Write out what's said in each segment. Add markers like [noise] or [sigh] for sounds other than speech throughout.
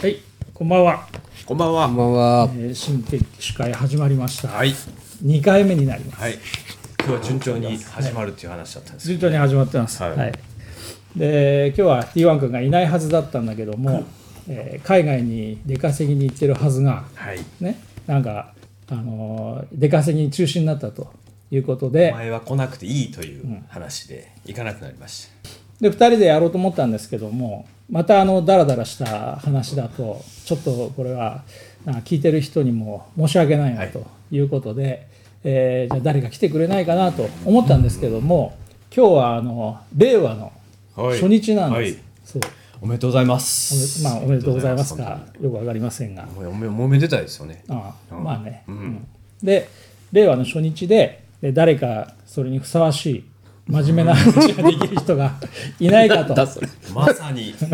はい、こんばんは。こんばんは。こんばんは。えー新決起会始まりました。はい。2回目になります。はい。今日は順調に始まるっていう話だったんですけ順調に始まってます。はいはい。で、今日は T1 君がいないはずだったんだけども、えー海外に出稼ぎに行ってるはずが、ど。はい。ね、なんか、あのー出稼ぎに中止になったということおで、前は来なくていいという話で行かなくなりましで2人でやろうと思ったんですけどもまたあのダラダラした話だとちょっとこれはあ聞いてる人にも申し訳ないなということで、えーじゃあ誰か来てくれないかなと思ったんですけども今日はあの令和のはい。初日なんです、はい。そう。た。おめでとうございまおす。めまあ、おめでとうございます本かよくわかりませんが。おめもうおめでたいですよね。ああまあね、うん。で令和の初日でで誰かそれにふさわしい真面目な話ができる人がいないかと。まさに。[laughs]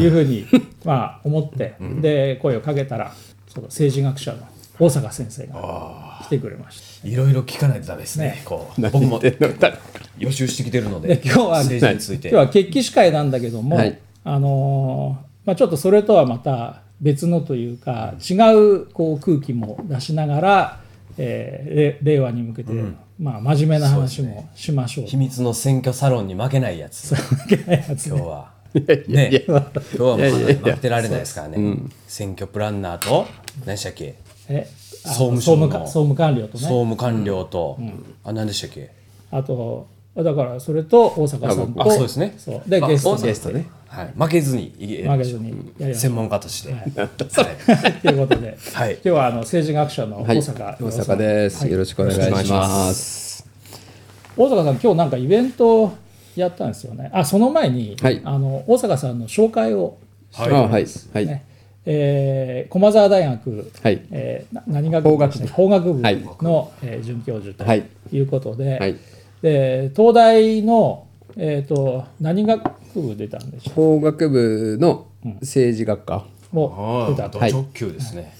いうふうにまあ思って、で声をかけたらその政治学者の大阪先生が来てくれましいろいろ聞かないとダメですねね。こう僕も予習してきてるのた。でで。今日は政治について。今日は決起司会なんだけども、はいあのーまあ、ちょっとそれとはまた別のというか違うこう空気も出しながら、えーれ令和に向けて、まあ、真面目な話もしましょう秘密の選挙サロンに負けないやつ。いけないやつね今日は。ね。今日はもう負けてられないですからね。選挙プランナーと何でしたっけ？えあ総務省の総務か総務官僚とね総務官僚とあ何でしたっけ？あとだからそれと大阪さんとあそうですねそうであゲストゲストね。はい、負けずに負けずに専門家として、はい。ということで、はい。今日はあの政治学者のはい。大阪、大阪です。よろしくお願いします。大阪さん今日なんかイベントやったんですよね。あその前に、はい。あの大阪さんの紹介を、はい。あはい。はい。ねえー駒澤大学、はい。えーな何学部法学部。法学部の、はい。えー准教授とはい。いうことで,、はい。で東大の、えー、と何学部出たんでしょ法学部の政治学科。うもあ出たと、あ直球ですね、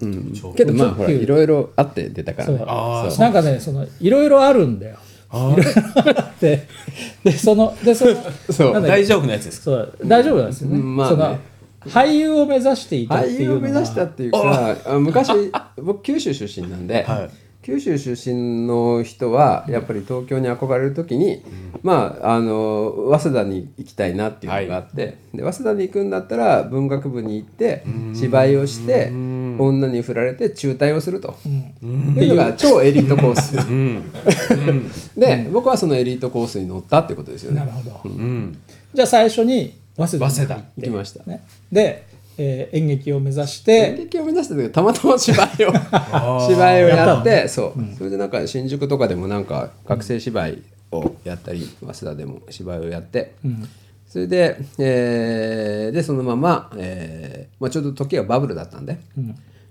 うん。けどまあほらいろいろあって出たからね。ああなんかねそのいろいろあるんだよ。あ [laughs] ででそのでその大丈夫なやつですか？そう。大丈夫なんですよね。うんまあね。その俳優を目指していたっていうのは俳優を目指したっていうかあ昔僕九州出身なんで、はい九州出身の人はやっぱり東京に憧れる時に、まああの早稲田に行きたいなっていうのがあって、で早稲田に行くんだったら文学部に行って芝居をして女に振られて中退をすると、っていうのが超エリートコース、で僕はそのエリートコースに乗ったってことですよね。なるほど。うん。じゃあ最初に早稲田に行きました。ね、で、えー演劇を目指し演て劇を目指してたけどたまたま芝居を [laughs] 芝居をやってそう、それでなんか新宿とかでもなんか学生芝居をやったり早稲田でも芝居をやって、それで,、えーでそのまま、えーまあ、ちょうど時がバブルだったんで、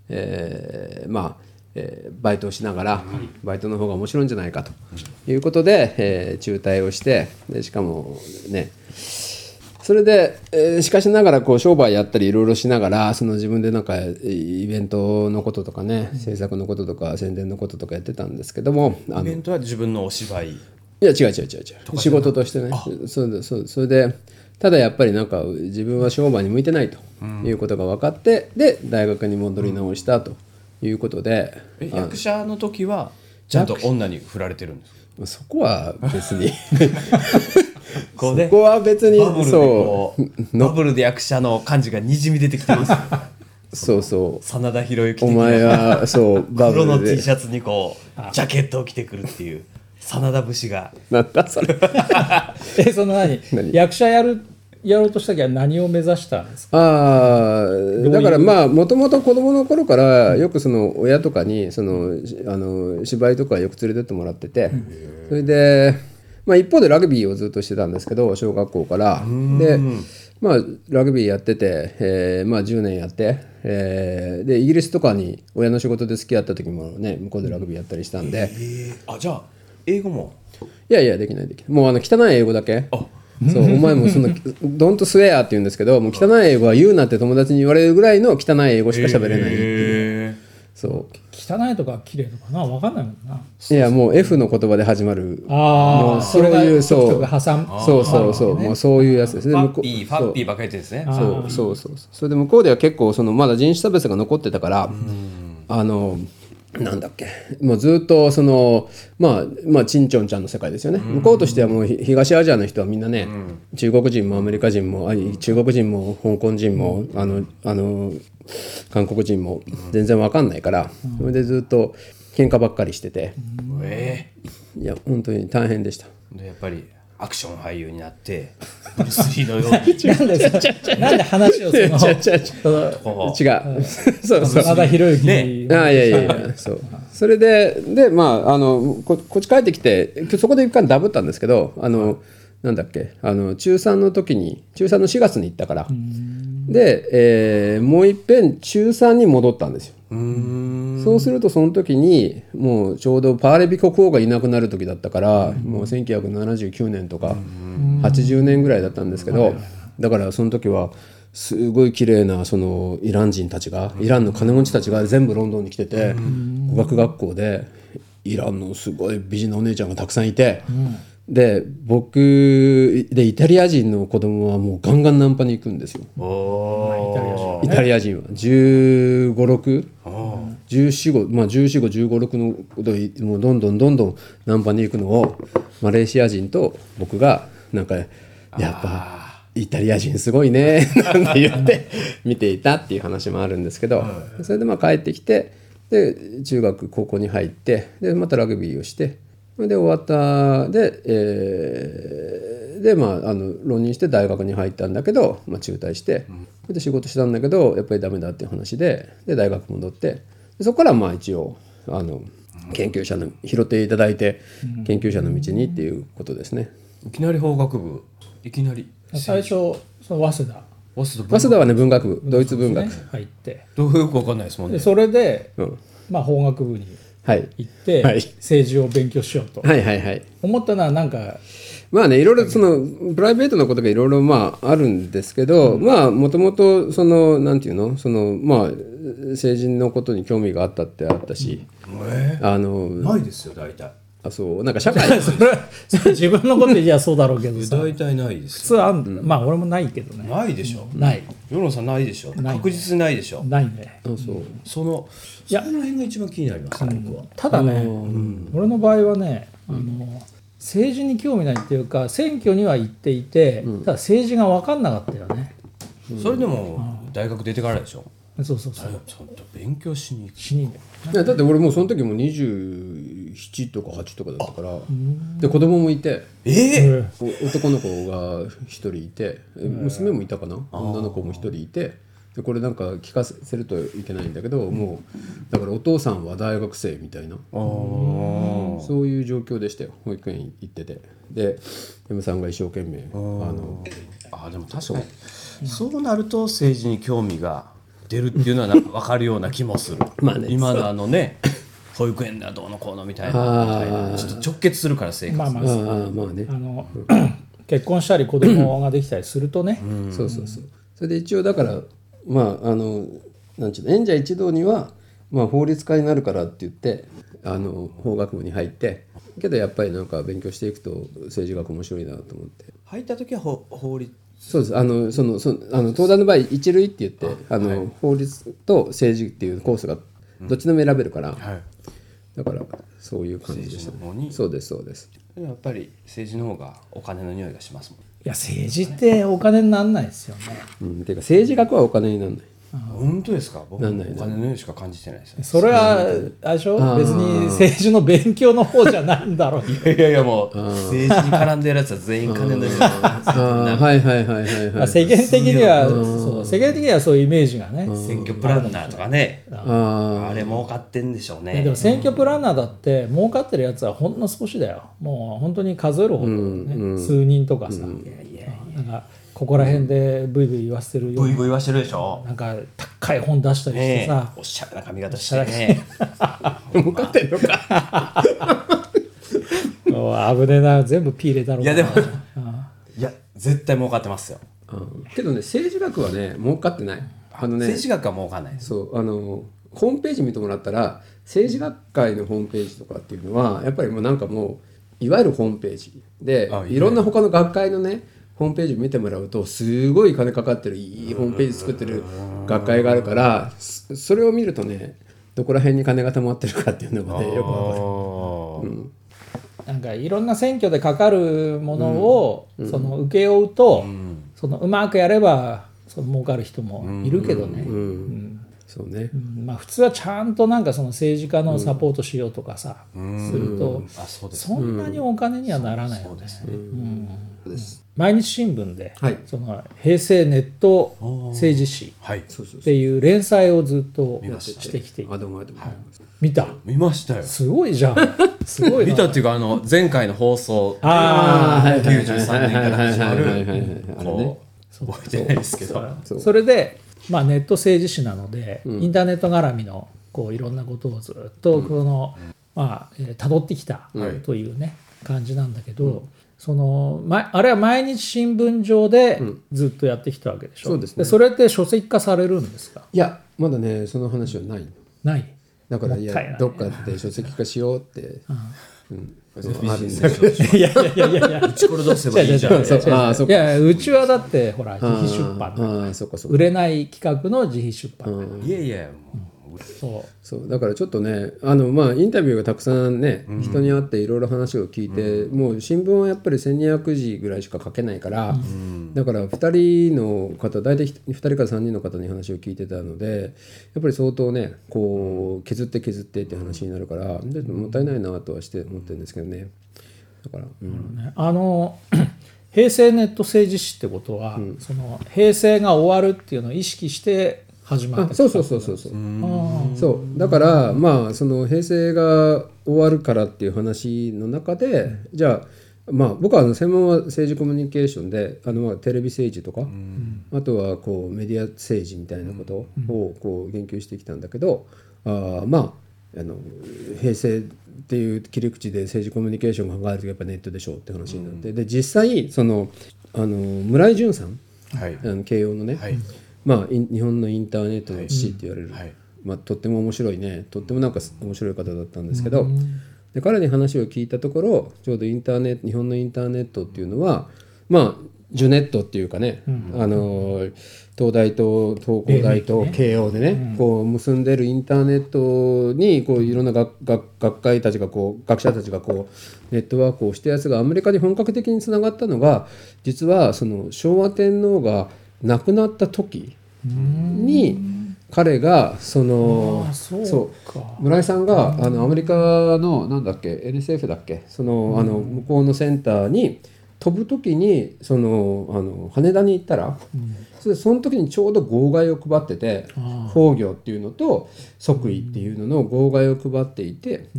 えーまあ、えーバイトをしながら、バイトの方が面白いんじゃないかということで、えー中退をしてでしかもねそれで、えーしかしながらこう商売やったりいろいろしながらその自分でなんかイベントのこととかね制作のこととか宣伝のこととかやってたんですけどもイベントは自分のお芝居。いや違う違う違う違う。仕事としてね。そうだそうそれでただやっぱりなんか自分は商売に向いてないということが分かって、で大学に戻り直したということで、え役者の時はちゃんと女に振られてるんですか？そこは別に [laughs] こうね。そこは別にバブルでそこう [laughs] バブルで役者の感じがにじみ出てきてます。そうそう。真田広之お的前なはそう [laughs] バブ黒のル T でシャツにこうジャケットを着てくるっていう真田節が。なんだそれ。[laughs] えその何？何？役者やるやろうとした時は何を目指したんですか？ああだからまあもともと子供の頃からよくその親とかにそのしあの芝居とかよく連れてってもらってて。それで、まあ、一方でラグビーをずっとしてたんですけど小学校から。でまあラグビーやってて、えーまあ、10年やって、えーでイギリスとかに親の仕事で付き合った時もね向こうでラグビーやったりしたんで。えー、あじゃあ英語も？いやいやできないできない。もうあの汚い英語だけ。そうお前もその「[laughs] ドントスウェア」って言うんですけどもう汚い英語は言うなって友達に言われるぐらいの汚い英語しか喋れないっていう。へそう。汚いとか綺麗とかな分かんないもんな。いやもう F の言葉で始まる。ああ、もうそういうそそう。そうそうそう。もうそういうやつですね。ファ向こうッピーファッピーばっかり言ってるんですね。そうそうそうそう。それで向こうでは結構そのまだ人種差別が残ってたからあのなんだっけ？もうずっとそのまあまあチンチョンちゃんの世界ですよね。向こうとしてはもうひ東アジアの人はみんなね中国人もアメリカ人もあ中国人も香港人もあのあの韓国人も全然わかんないからそれでずっと喧嘩ばっかりしてて。えいや本当に大変でした。やっぱりアクション俳優になってブルース・リーのように。なんでそなんで話をその違う。そうそう。真田広之ね。あいやいやいや。そう。それででまああのここっち帰ってきてそこで一回ダブったんですけどあのなんだっけあの中3の時に中3の4月に行ったから。で、えーもういっぺん中3に戻ったんですよそうするとその時にもうちょうどパーレビ国王がいなくなる時だったからもう1979年とか80年ぐらいだったんですけどだからその時はすごい綺麗なそのイラン人たちがイランの金持ちたちが全部ロンドンに来てて語学学校でイランのすごい美人なお姉ちゃんがたくさんいて。で僕でイタリア人の子供はもうガンガンナンパに行くんですよ。イタリア人は1 5 6 14、まあ、14、15、16のこといもうどんどんどんどんナンパに行くのをマレーシア人と僕がなんかやっぱイタリア人すごいね [laughs] なんて言って見ていたっていう話もあるんですけどそれでまあ帰ってきてで中学高校に入ってでまたラグビーをしてそれで終わったで、えーでまああの浪人して大学に入ったんだけど、まあ、中退して、で仕事したんだけどやっぱりダメだっていう話でで大学戻ってでそこからまあ一応あの研究者の拾っていただいて研究者の道にっていうことですね。いきなり法学部いきなり。最初その早稲田。早稲田早稲田はね文学部ドイツ文学、ね入って。どうよくわかんないですもんね。でそれで、うん。まあ、法学部にはい、行って、はい。政治を勉強しようと。はいはいはい。思ったのはなんかまあねいろいろそのプライベートなことがいろいろまああるんですけど、まあもともとそのなんていうの？そのまあ政治のことに興味があったってあったし、あのないですよ大体。あそう？なんか社会 [laughs] [laughs] 自分のこと言えばそうだろうけどさ。大体ないです普通あん、まあ俺もないけどね。ないでしょ。ない。世野さんないでしょ。ない確実にないでしょ。ないね。あそう。そのいや。その辺が一番気になりますね僕は。ただね、俺の場合はねあの政治に興味ないっていうか選挙には行っていて、ただ政治が分かんなかったよね。それでも大学出てからでしょ？そうそうそう。ちゃんと勉強しに行く。死にいやだって俺もうその時も27とか8とかだったからで子供もいてええお男の子が1人いてえ娘もいたかな？女の子も1人いてでこれなんか聞かせるといけないんだけどもうだからお父さんは大学生みたいな。そういう状況でしたよ。保育園行ってて。で M さんが一生懸命あのあでも確かに。そうなると政治に興味が出るっていうのはなんか分かるような気もする。まあね。今のあのね保育園だどうのこうのみたいな。みたいなちょっと直結するから生活まあまあ。まあね。あの [clears throat] 結婚したり子供ができたりするとね、そうそうそう。それで一応だからまああのなんちゅうの演者一同には、まあ、法律家になるからって言ってあの法学部に入ってけどやっぱりなんか勉強していくと政治学面白いなと思って。入った時は法法律。そうです。あのそのそのあの東大の場合一類って言ってあの、法律と政治っていうコースがどっちでも選べるから、はい。だからそういう感じでした、政治の方に。そうですそうです。やっぱり政治の方がお金の匂いがしますもんいや政治ってお金にならないですよね。うん、ていうか政治学はお金にならない。本当ですか？僕お金の匂いしか感じてないですね。それはあれでしょ？別に政治の勉強の方じゃないんだろう。[laughs] いやいやいやもう政治に絡んでるやつは全員金の匂いがああ [laughs] はいはいはいはいはい世間的にはそう世間的にはそういうイメージがね選挙プランナーとかね。ああれ儲かってんでしょうでねも選挙プランナーだって儲かってるやつはほんの少しだよ。もう本当に数えるほど、ね。数人とかさ、ここら辺でブイブイ言わせてるようなブイブイはしてるでしょ？なんか高い本出したりしてさ、おしゃれな髪型してね。あ儲かってんのか？[laughs] 危ねえな全部ピー入れたろういやでもあいや絶対儲かってますよ。うん。けどね政治学はね儲かってない。あのね政治学は儲かんない。そうあのホームページ見てもらったら政治学会のホームページとかっていうのはやっぱりもうなんかもういわゆるホームページでいろんな他の学会のねホームページ見てもらうとすごい金かかってるいいホームページ作ってる学会があるからそそれを見るとねどこら辺に金が溜まってるかっていうのがねよくわかる。なんかいろんな選挙でかかるものを、その請け負うと、そのうまくやればその儲かる人もいるけどね、うん。そうね、まあ、普通はちゃんとなんかその政治家のサポートしようとかさ、するとそんなにお金にはならないよね。毎日新聞で、はい。その平成ネット政治史っていう連載をずっとましてきていあどうもあどうも、見た？見ましたよ。すごいじゃん。[laughs] すごいな。見たっていうかあの前回の放送ああ93年から始まはいはいはいはいはい。る覚えてないですけど。それで、まあ、ネット政治史なので、インターネット絡みのこういろんなことをずっとこの、まあえー辿ってきたはい。というね、感じなんだけど、そのまあれは毎日新聞上でずっとやってきたわけでしょ、そうですね。それって書籍化されるんですか？いやまだねその話はないない。だからいやどっかで書籍化しようって、うん。そうあるんいやいやいやいやいや。うちこれ出せばいいじゃん。違う違う違う違う。あーそっいやうちはだってほら自費出版ああそっかか。売れない企画の自費出版、いやいやそう。そう。だからちょっとねあのまあインタビューがたくさんね、人に会っていろいろ話を聞いて、もう新聞はやっぱり1200字ぐらいしか書けないから、だから2人の方大体2人から3人の方に話を聞いてたのでやっぱり相当ねこう削って削ってって話になるからでもったいないなとはして思ってるんですけどね。だから、あの [clears throat] 平成ネット政治史ってことは、その平成が終わるっていうのを意識して始まっそうそうそうそうそう。あそう。だからまあその平成が終わるからっていう話の中で、じゃあまあ僕はあの専門は政治コミュニケーションであのまあテレビ政治とか、あとはこうメディア政治みたいなことをこう研究してきたんだけど、あーまああの平成っていう切り口で政治コミュニケーションを考えるとやっぱネットでしょうって話になって、で実際そのあの村井淳さんはい。あの慶応のね、はいまあ、日本のインターネットの父って言われる、はい。まあ、とっても面白いね。とってもなんか面白い方だったんですけど、で彼に話を聞いたところちょうどインターネット日本のインターネットっていうのはまあジュネットっていうかね、あの東大と東工大と慶応でね、こう結んでるインターネットにこういろんな学学学会たちがこう学者たちがこうネットワークをしたやつがアメリカに本格的につながったのが実はその昭和天皇が亡くなった時に彼がそのあそうか。村井さんがあのアメリカのなんだっけ NSF だっけそのあの向こうのセンターに飛ぶ時にそのあの羽田に行ったら、そその時にちょうど号外を配ってて崩御っていうのと即位っていうのの号外を配っていて、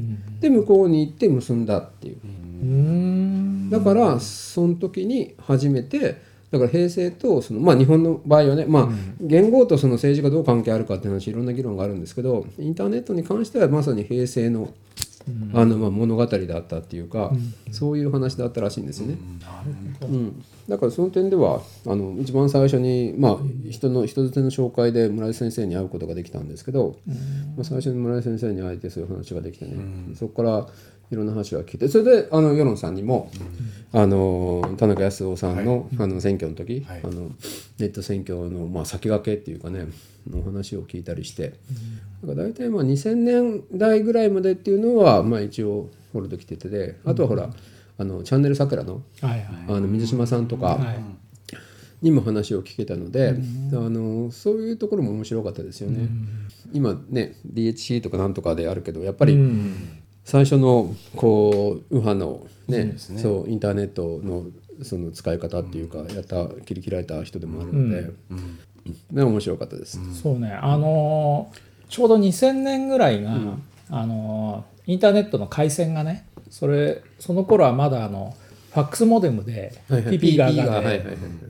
で向こうに行って結んだっていう。だからその時に初めてだから平成とそのまあ日本の場合はねまあ言語とその政治がどう関係あるかっていう話いろんな議論があるんですけどインターネットに関してはまさに平成のあのまあ物語だったっていうかそういう話だったらしいんですよね。うん、だからその点ではあの一番最初に、まあ、人の人づての紹介で村井先生に会うことができたんですけど、まあ、最初に村井先生に会えてそういう話ができてね、そこからいろんな話が聞いてそれであの世論さんにも、あの田中康夫さんの,、あの選挙の時、はい。あのネット選挙の、まあ、先駆けっていうかねの話を聞いたりして、だから大体まあ2000年代ぐらいまでっていうのは、まあ、一応フォローできててであとはほら、あのチャンネル桜のはいはい。あの水島さんとかはい。にも話を聞けたので、あのそういうところも面白かったですよね。今ね DHC とかなんとかであるけどやっぱり最初のこう右派のねそうインターネットのその使い方っていうかやった切り開いた人でもあるので、ね面白かったです。そうね。あのーちょうど2000年ぐらいが、あのーインターネットの回線がねそれその頃はまだあのファックスモデムで PP が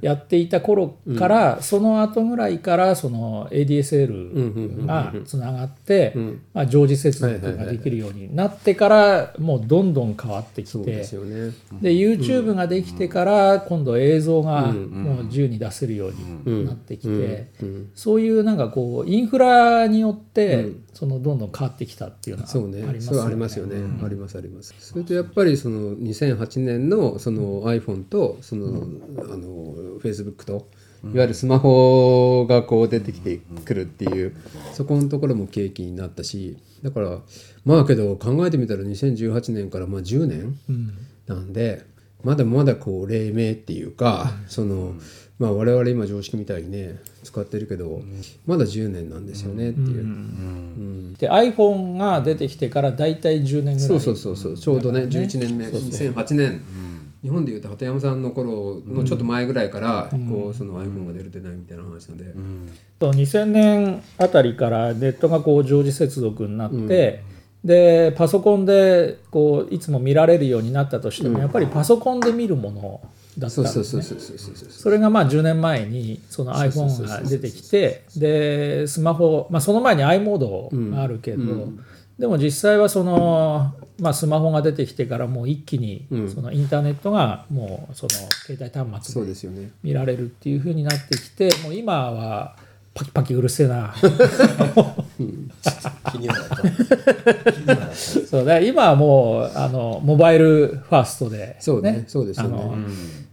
やっていた頃から、その後ぐらいからその ADSL がつながって、まあ、常時接続ができるようになってからもうどんどん変わってきて。で YouTube ができてから今度映像がもう自由に出せるようになってきてそういうなんかこうインフラによってそのどんどん変わってきたっていうのはそうね。ありますそうありますよね、ありますあります。それとやっぱりその2008年のその iPhone とその、あの Facebook といわゆるスマホがこう出てきてくるっていうそこのところも契機になったしだからまあけど考えてみたら2018年からまあ10年なんでまだまだこう黎明っていうかそのまあ我々今常識みたいにね使ってるけどまだ10年なんですよねっていう。で iPhone が出てきてから大体10年ぐらい。そうそうそうそう。ちょうどね11年目。2008年。日本でいうと鳩山さんの頃のちょっと前ぐらいからこうその iPhone が出る出ないみたいな話なんで、と2000年あたりからネットがこう常時接続になって、でパソコンでこういつも見られるようになったとしても、やっぱりパソコンで見るものだったんですね。それがまあ10年前にその iPhone が出てきてでスマホ、まあ、その前に i モードがあるけど、でも実際はその、まあ、スマホが出てきてからもう一気にそのインターネットがもうその携帯端末でですよね見られるっていう風になってきてもう今はパキパキうるせえな。気にはなったそうだ今はもうあのモバイルファーストで、そうねそうですよね。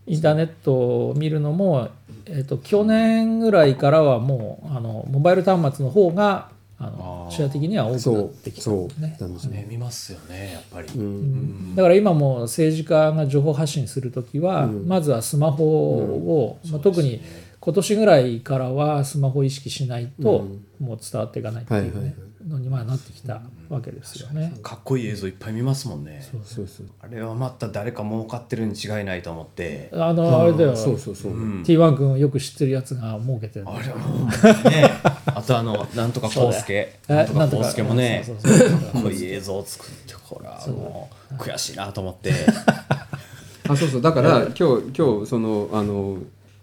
インターネットを見るのも、えっと去年ぐらいからはもうあのモバイル端末の方があのシェア的には多くなそうってきたそうんですね。すよね見ますよねやっぱり、だから今も政治家が情報発信するときは、まずはスマホを、まあ、特に今年ぐらいからはスマホを意識しないと、もう伝わっていかないっていう、ねのにまあなってきたわけですよね。かっこいい映像いっぱい見ますもんね。そうそうあれはまた誰か儲かってるに違いないと思って。あのあれだよ、そうそうそう、T1 君をよく知ってるやつが儲けてるの。あれはもうね。[laughs] あとあのなんとか康介えなんとか康介もね。そうそうそうか。っ [laughs] こいい映像を作ってこれはもう。悔しいなと思って。[laughs] あそうそう。だから今日今日そのあの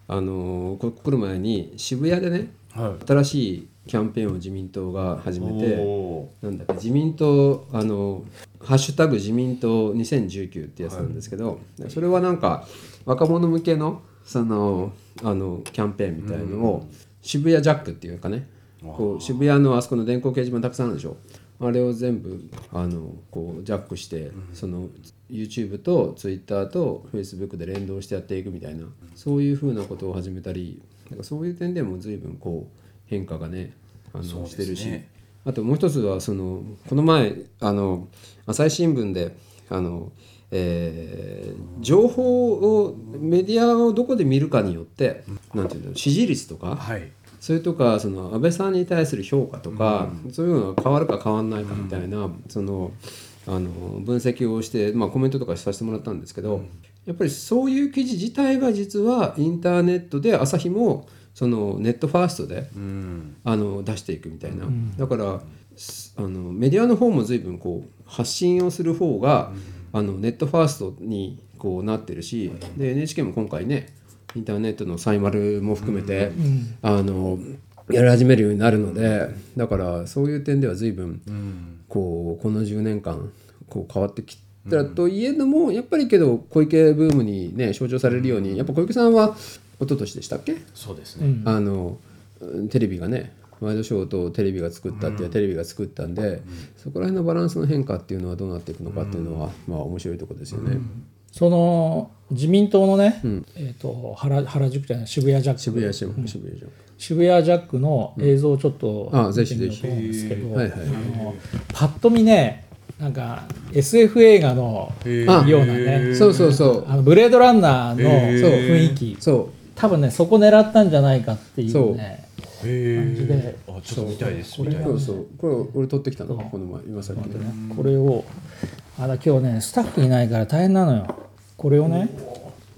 あのこ来る前に渋谷でねは新しいキャンペーンを自民党が始めておなんだっけ自民党あの「ハッシュタグ自民党2019」ってやつなんですけど、それはなんか若者向けのそのあのキャンペーンみたいのを、渋谷ジャックっていうかねこう渋谷のあそこの電光掲示板たくさんあるでしょ。あれを全部あのこうジャックして、その YouTube と Twitter と Facebook で連動してやっていくみたいなそういうふうなことを始めたりなんかそういう点でも随分こう変化がねあのしてるしあともう一つはそのこの前あの朝日新聞であの、えー情報をメディアをどこで見るかによってなんていうの支持率とかはい。それとかその安倍さんに対する評価とか、そういうのが変わるか変わらないかみたいな、そのあの分析をして、まあ、コメントとかさせてもらったんですけど、やっぱりそういう記事自体が実はインターネットで朝日もそのネットファーストで、うん。あの出していくみたいな、だからすあのメディアの方も随分こう発信をする方が、あのネットファーストにこうなってるしで NHK も今回ねインターネットのサイマルも含めて、あのやり始めるようになるのでだからそういう点では随分こうこの10年間こう変わってきたといえどもやっぱりけど小池ブームにね象徴されるようにやっぱ小池さんは一昨年でしたっけ？そうですね、うん。あのうんテレビがねワイドショーとテレビが作ったっていうテレビが作ったんで、そこら辺のバランスの変化っていうのはどうなっていくのかっていうのは、まあ面白いところですよね。その自民党のね、えー、と原原宿じゃない渋谷ジャック。渋谷市も渋谷じ渋谷ジャックの映像をちょっとあ見てみようと思うんですけど、はいはい。あのパッと見ねなんか SF 映画のあようなね。そうそうそう。あのブレードランナーの雰囲気。そ多分ねそこ狙ったんじゃないかっていうねへじで。あちょっと見たいです。見たいうそうそう。これ俺撮ってきたのこの前今さっきで。これをあだ今日ねスタッフいないから大変なのよ。これをね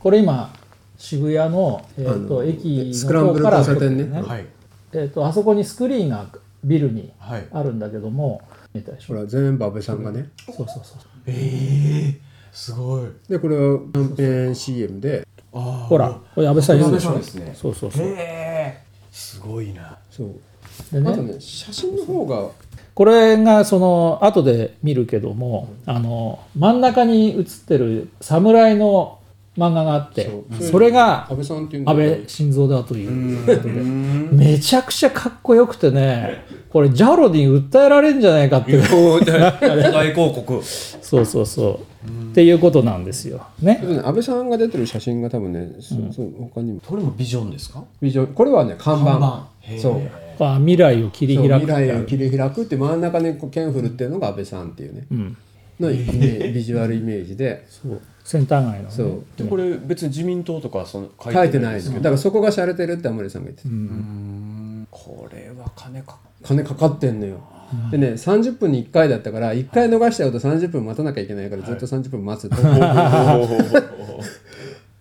これ今渋谷の、えー、と駅スクランブルの方から交差点ね。撮ってはい。えー、とあそこにスクリーンがビルにはい。あるんだけども見えたでしょ。ほら全部安倍さんがね。そうそうそうええすごい。でこれはキャンペーン CM で。あほらこれ安倍さんいるでしょ。ですね。そうそうそう。へえすごいな。そう。でね。あとね写真の方が。これがその後で見るけどもあの真ん中に写ってる侍の漫画があってそう。それが安倍さんっていうんだ安けど倍晋三だという。ことでめちゃくちゃかっこよくてねこれジャロに訴えられるんじゃないかっていう。大広告。そうそうそう。っていうことなんですよ。ね。安倍さんが出てる写真が多分ね、他にも。これもビジョンですか？ビジョンこれはね看板。看板。そう。あ未来を切り開く。未来を切り開くって真ん中にこう剣振るっていうのが安倍さんっていうね、のビジュアルイメージで。そうセンター街のね、そう。でこれ別に自民党とかその書書いてないですけど？だからそこが洒落てるって甘利さんが言ってた、これは金か金かかってんのよ、でね30分に1回だったから1回逃しちゃうと30分待たなきゃいけないからずっと30分待つって、[laughs]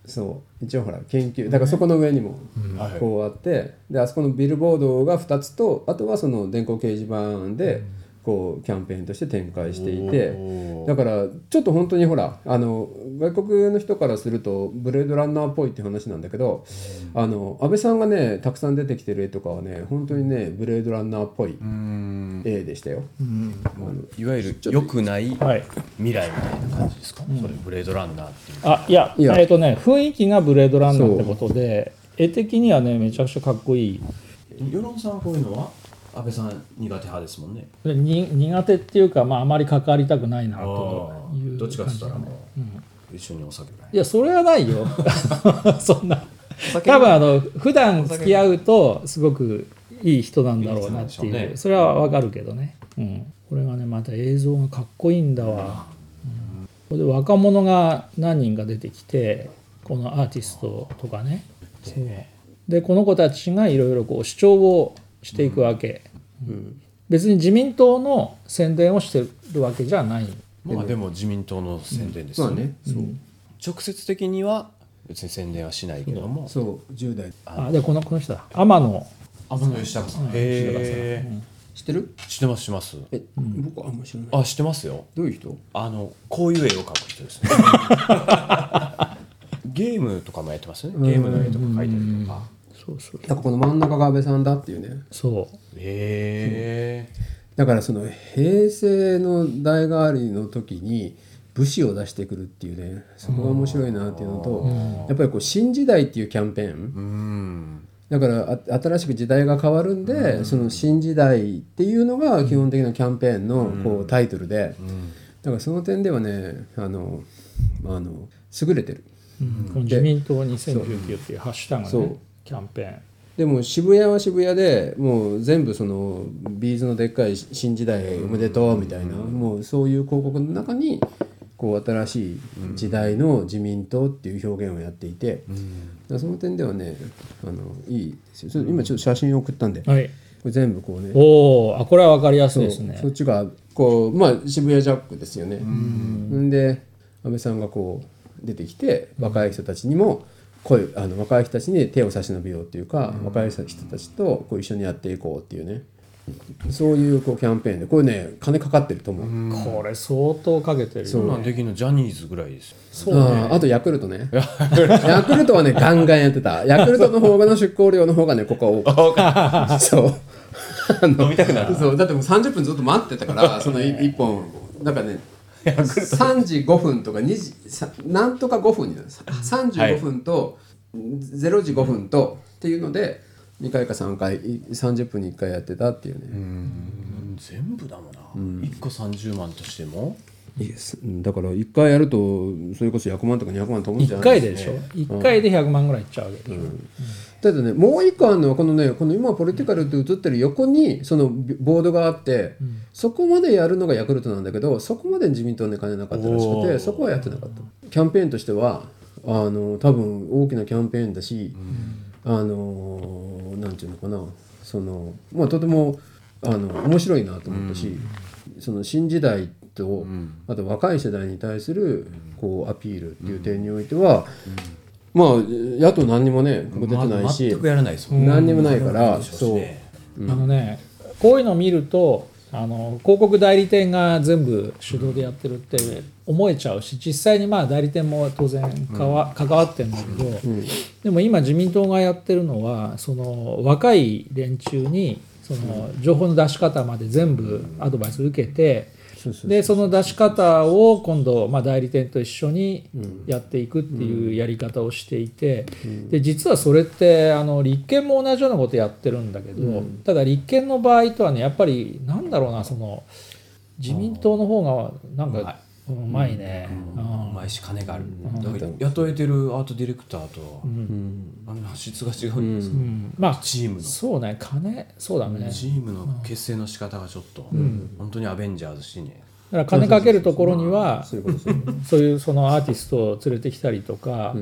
そう。一応ほら研究だからそこの上にもはい。こうあってであそこのビルボードが2つとあとはその電光掲示板でこうキャンペーンとして展開していてだからちょっと本当にほらあの外国の人からするとブレードランナーっぽいって話なんだけどあの安倍さんがねたくさん出てきてる絵とかはね本当にねブレードランナーっぽいうん。絵でしたよ。いわゆる良くないはい。未来みたいな感じですか、それブレードランナーっていう。あいやいや。えっ、とね雰囲気がブレードランナーってことで絵的にはねめちゃくちゃかっこいい。世論さんはこういうのは？安倍さん苦手派ですもんね。でに苦手っていうか、まあ、あまり関わりたくないなというどっちかって言ったらもう一緒にお酒い。いやそれはないよ。[laughs] そんな。多分あの普段付き合うとすごくいい人なんだろうなっていうね。それはわかるけどね、うん、これがねまた映像がかっこいいんだわ、うん、これで若者が何人か出てきてこのアーティストとかね。でこの子たちがいろいろこう主張をしていくわけ、うん。別に自民党の宣伝をしてるわけじゃない。まあでも自民党の宣伝ですよね,、まあね。そう。直接的には別に宣伝はしないけども。そう。10代。あでこのこの人だ。天野。天野義孝さん。へえ知ってる？知ってます知ってます。え、僕はあんま知らない。あ知ってますよ。どういう人？あのこういう絵を描く人ですね。[laughs] ゲームとかもやってますね。ゲームの絵とか描いたりとかそうそう。だからこの真ん中が安倍さんだっていうね。そう。へえだからその平成の代替わりの時に武士を出してくるっていうねそこが面白いなっていうのとやっぱりこう新時代っていうキャンペーン。うん。だからあ新しく時代が変わるんで、その新時代っていうのが基本的なキャンペーンのこうタイトルで、だからその点ではねあのあの優れてる。この自民党2019っていうハッシュタグそう。のねキャンペーン。でも渋谷は渋谷でもう全部そのビーズのでっかい新時代おめでとうみたいな、もうそういう広告の中にこう新しい時代の自民党っていう表現をやっていて、その点ではねあのいいですよ。今ちょっと写真送ったんで、こはい。れ全部こうね。おおあこれは分かりやすいですね。そっちがこうまあ渋谷ジャックですよね。ん。で安倍さんがこう出てきて若い人たちにも声あの若い人たちに手を差し伸べようっていうか、若い人たちとこう一緒にやっていこうっていうね。そういうこうキャンペーンでこれね金かかってると思う。これ相当かけてるよそんなんできるのジャニーズぐらいですよ。そうあーあとヤクルトね。ヤクルトはねガンガンやってた。ヤクルトの方がの出向量の方がねここは多かったそう。飲みたくなる。そう。だってもう30分ずっと待ってたからその1本。だからね3時5分とか2時さなんとか5分になる35分と0時5分とっていうので2回か3回い30分に1回やってたっていうね、全部だもんな、1個30万としても？いいですうんだから1回やるとそれこそ100万とか200万飛ぶんじゃ1ない回でしょ？1回で100万ぐらいいっちゃうわけでしょ、ただねもう一個あるのはこのねこの今ポリティカルって映ってる横にそのボードがあって、そこまでやるのがヤクルトなんだけどそこまで自民党はね金なかったらしくてそこはやってなかった。キャンペーンとしてはあの多分大きなキャンペーンだし、あのなんていうのかな。そのまあとてもあの面白いなと思ったし、その新時代と、あと若い世代に対するこうアピールっていう点においては、まあ野党何にもね出てないし、全くやらないですもんね。何にもないから、そそう。うねあのねこういうのを見るとあの広告代理店が全部手動でやってるって思えちゃうし実際にまあ代理店も当然かわ、関わってるんだけど、でも今自民党がやってるのはその若い連中にその情報の出し方まで全部アドバイス受けてでその出し方を今度、まあ、代理店と一緒にやっていくっていうやり方をしていて、で実はそれってあの立憲も同じようなことやってるんだけど、ただ立憲の場合とはねやっぱりなんだろうなその自民党の方がなんかうまいね。うまいし金がある、だから雇えてるアートディレクターと、あの質が違うんです、まあチームの。そうね金そうだね。チームの結成の仕方がちょっと、本当にアベンジャーズしね。だから金かけるところにはそういうそのアーティストを連れてきたりとか、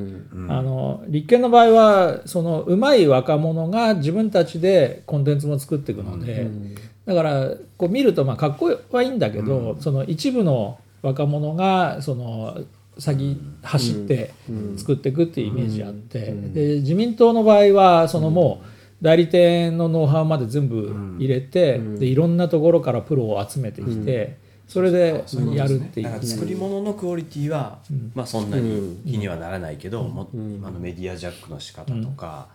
あの立憲の場合はその上手い若者が自分たちでコンテンツも作っていくので、だからこう見るとまあかっこはいいんだけど、その一部の若者がその先走って作っていくっていうイメージあって、で自民党の場合はそのもう代理店のノウハウまで全部入れて、でいろんなところからプロを集めてきて、それでやるっていう。だから作り物のクオリティは、まあそんなに気にはならないけど、も今のメディアジャックの仕方とか、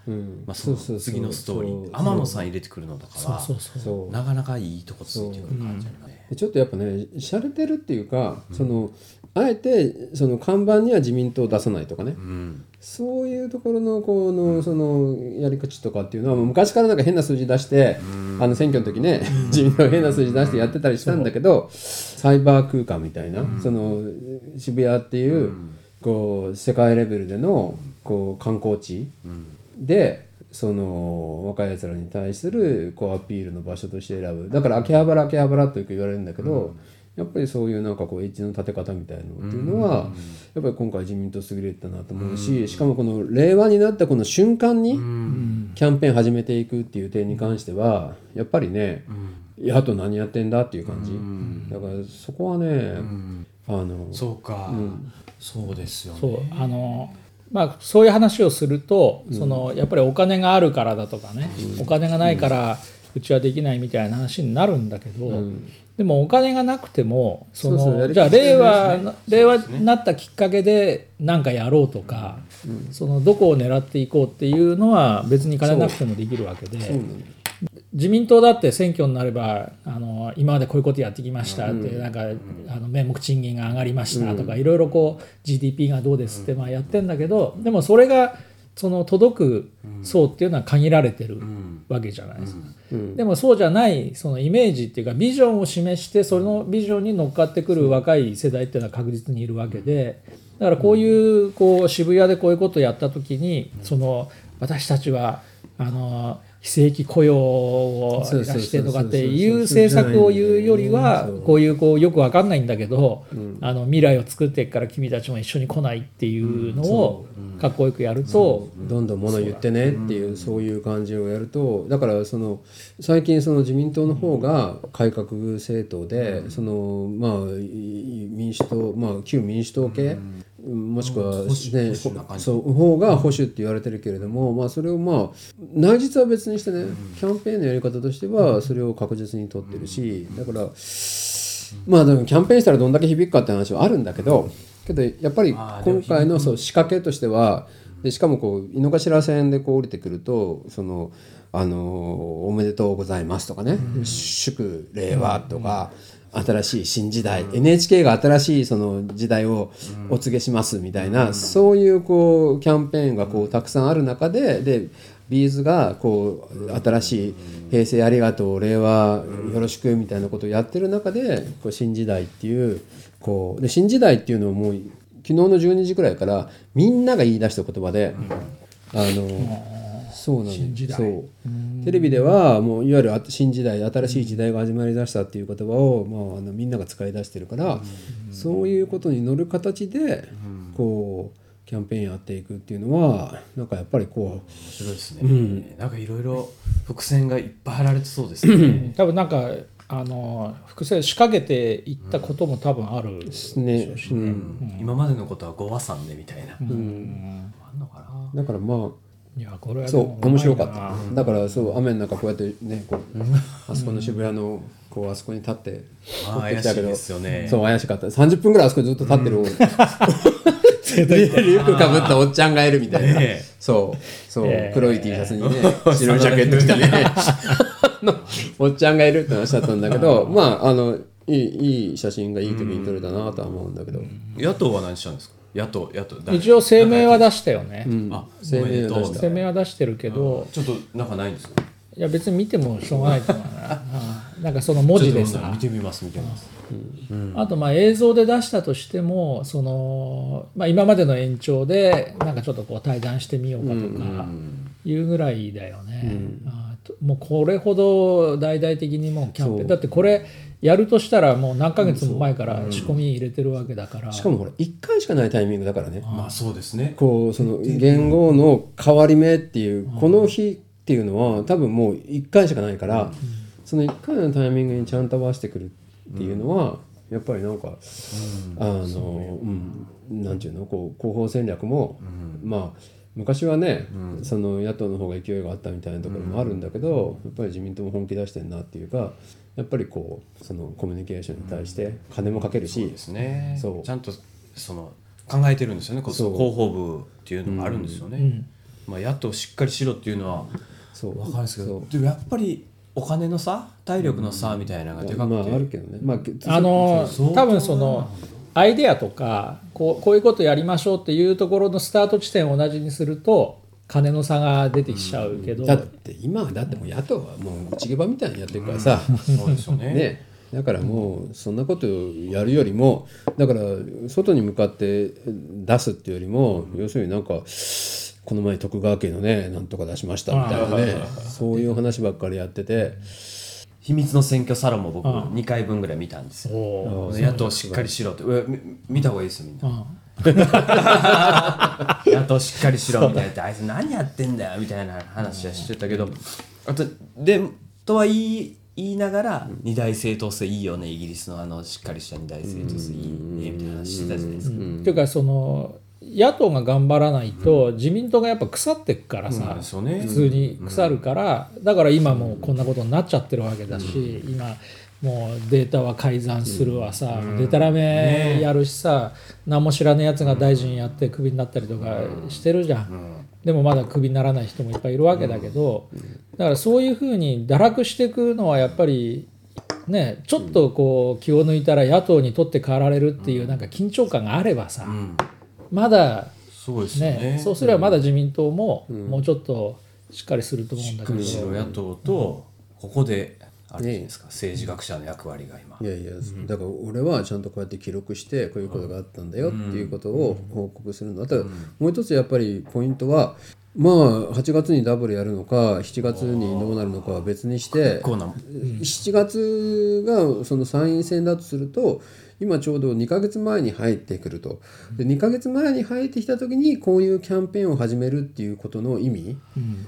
まあその次のストーリー天野さん入れてくるのとかはなかなかいいとこついてくる感じだね。で。ちょっとやっぱね洒落てるっていうか、そのあえてその看板には自民党を出さないとかね、うんそういうところのこのそのやり口とかっていうのは昔からなんか変な数字出して、あの選挙の時ね [laughs] 自民党変な数字出してやってたりしたんだけどサイバー空間みたいな、その渋谷っていうこう世界レベルでのこう観光地でその若いやつらに対するこうアピールの場所として選ぶ。だから秋葉原秋葉原とよく言われるんだけど、やっぱりそういうなんかこうエッジの立て方みたいなのっていうのは、やっぱり今回自民党優れてたなと思うし、しかもこの令和になったこの瞬間にキャンペーン始めていくっていう点に関してはやっぱりね、野党何やってんだっていう感じ、だからそこはね、あのそうか、そうですよね。そうあのまあ、そういう話をすると、そのやっぱりお金があるからだとかね、お金がないからうちはできないみたいな話になるんだけど、でもお金がなくてもそのそうそうやりじゃあ令和、ね。令和になったきっかけで何かやろうとか、そのどこを狙っていこうっていうのは別に金なくてもできるわけで。自民党だって選挙になればあの今までこういうことやってきましたって、なんかあの名目賃金が上がりましたとか、いろいろこう GDP がどうですってまあやってんだけど、でもそれがその届く層っていうのは限られてるわけじゃないですか。でもそうじゃないそのイメージっていうかビジョンを示してそのビジョンに乗っかってくる若い世代っていうのは確実にいるわけでだからこういうこう渋谷でこういうことをやった時にその私たちはあの非正規雇用を出してとかっていう政策を言うよりはこういうこうよくわかんないんだけどあの未来を作っていくから君たちも一緒に来ないっていうのをかっこよくやるとどんどん物言ってねっていうそういう感じをやるとだからその最近その自民党の方が改革政党でそのまあい民主党まあ旧民主党系もしくはねそう方が保守って言われてるけれどもまあそれをまあ内実は別にしてねキャンペーンのやり方としてはそれを確実に取ってるしだからまあでもキャンペーンしたらどんだけ響くかって話はあるんだけどけどやっぱり今回のそう仕掛けとしてはでしかもこう井の頭線でこう降りてくるとそのあのおめでとうございますとかね、祝令和とか、新しい新時代、NHK が新しいその時代をお告げしますみたいな、そういうこうキャンペーンがこうたくさんある中ででビーズがこう新しい平成ありがとう令和よろしくみたいなことをやってる中でこう新時代っていうこうで新時代っていうのをもう昨日の12時くらいからみんなが言い出した言葉で、あのそうなん新時代。そう。テレビではもういわゆるあ新時代新しい時代が始まりだしたっていう言葉を、まあ、あのみんなが使い出してるから、そういうことに乗る形で、こうキャンペーンやっていくっていうのはなんかやっぱりこ面白いですね、なんかいろいろ伏線がいっぱい張られてそうですね。多分なんかあの複製仕掛けていったことも多分ある、うね、うん、今までのことはご和算でみたいな。あんのかな。だからまあいやこれそもう面白かった。だからそう雨の中こうやってねこうあそこの渋谷のこうあそこに立って撮ってきたけどね。そう怪しかった。30分ぐらいあそこにずっと立ってる、[laughs] リュックかぶったおっちゃんがいるみたいな、ねえ。そうそう、ええ。黒い T シャツにね白いジャケット着たね。[laughs] おっちゃんがいるって話だったんだけどまああのいいいい写真がいい時に撮れたなとは思うんだけど、野党は何したんですか？野党野党一応声明は出したよね、あ声明は出した。声明は出してるけど、ちょっとなんかないんですか？いや別に見てもしょうがないと思うな。[laughs] うん。なんかその文字でさちょっと見てみます見てみます。あとまあ映像で出したとしてもその、まあ、今までの延長でなんかちょっとこう対談してみようかとかいうぐらいだよね、あともうこれほど大々的にもうキャンペーン。だってこれやるとしたらもう何ヶ月も前から仕込み入れてるわけだから、しかもほら1回しかないタイミングだからね。まあそうですね。こうその元号の変わり目っていうこの日っていうのは多分もう1回しかないから、その1回のタイミングにちゃんと合わせてくるっていうのは、やっぱりなんか、あのうん。なんていうの？こう広報戦略も、まあ昔はね、その野党の方が勢いがあったみたいなところもあるんだけど、やっぱり自民党も本気出してんなっていうかやっぱりこうそのコミュニケーションに対して金もかけるし、ですね。そう。ちゃんとその考えてるんですよねこそ広報部っていうのがあるんですよね、まあ、野党しっかりしろっていうのはそう。分かるんですけそう。どでもやっぱりお金の差体力の差みたいなのがでかくて、まああるけどね、まあ、あのそう多分そのアイデアとかこうこういうことやりましょうっていうところのスタート地点を同じにすると金の差が出てきちゃうけど、だって今はだってもう野党はもう内毛場みたいにやってるからさ、そうですよね。ね。だからもうそんなことやるよりもだから外に向かって出すっていうよりも、要するになんかこの前徳川家のねなんとか出しましたみたいなね。そういう話ばっかりやってて秘密の選挙サロンも僕2回分ぐらい見たんですよ。お野党しっかりしろって。うわみ見た方がいいですよみんな。うん。[laughs] 野党しっかりしろみたいな。ってあいつ何やってんだよみたいな話はしてたけど。あとでとは言い言いながら二大政党制いいよねイギリスのあのしっかりした二大政党制いいねみたいな話してたじゃないですか。っていうかその野党が頑張らないと自民党がやっぱ腐ってくからさ、ですよね。普通に腐るから、だから今もうこんなことになっちゃってるわけだし、今もうデータは改ざんするわさ、でたらめやるしさ、何も知らねえやつが大臣やってクビになったりとかしてるじゃん、でもまだクビにならない人もいっぱいいるわけだけど、だからそういうふうに堕落していくのはやっぱりね、ちょっとこう気を抜いたら野党に取って代わられるっていうなんか緊張感があればさ、うんまだそうですよね。ねそうすればまだ自民党ももうちょっとしっかりすると思うんだけど、白野党とここであれじゃないですか政治学者の役割が今。いやいやだから俺はちゃんとこうやって記録してこういうことがあったんだよっていうことを報告するの。あともう一つやっぱりポイントはまあ8月にダブルやるのか7月にどうなるのかは別にしてこうな。7月がその参院選だとすると今ちょうど2ヶ月前に入ってくると。で2ヶ月前に入ってきた時にこういうキャンペーンを始めるっていうことの意味、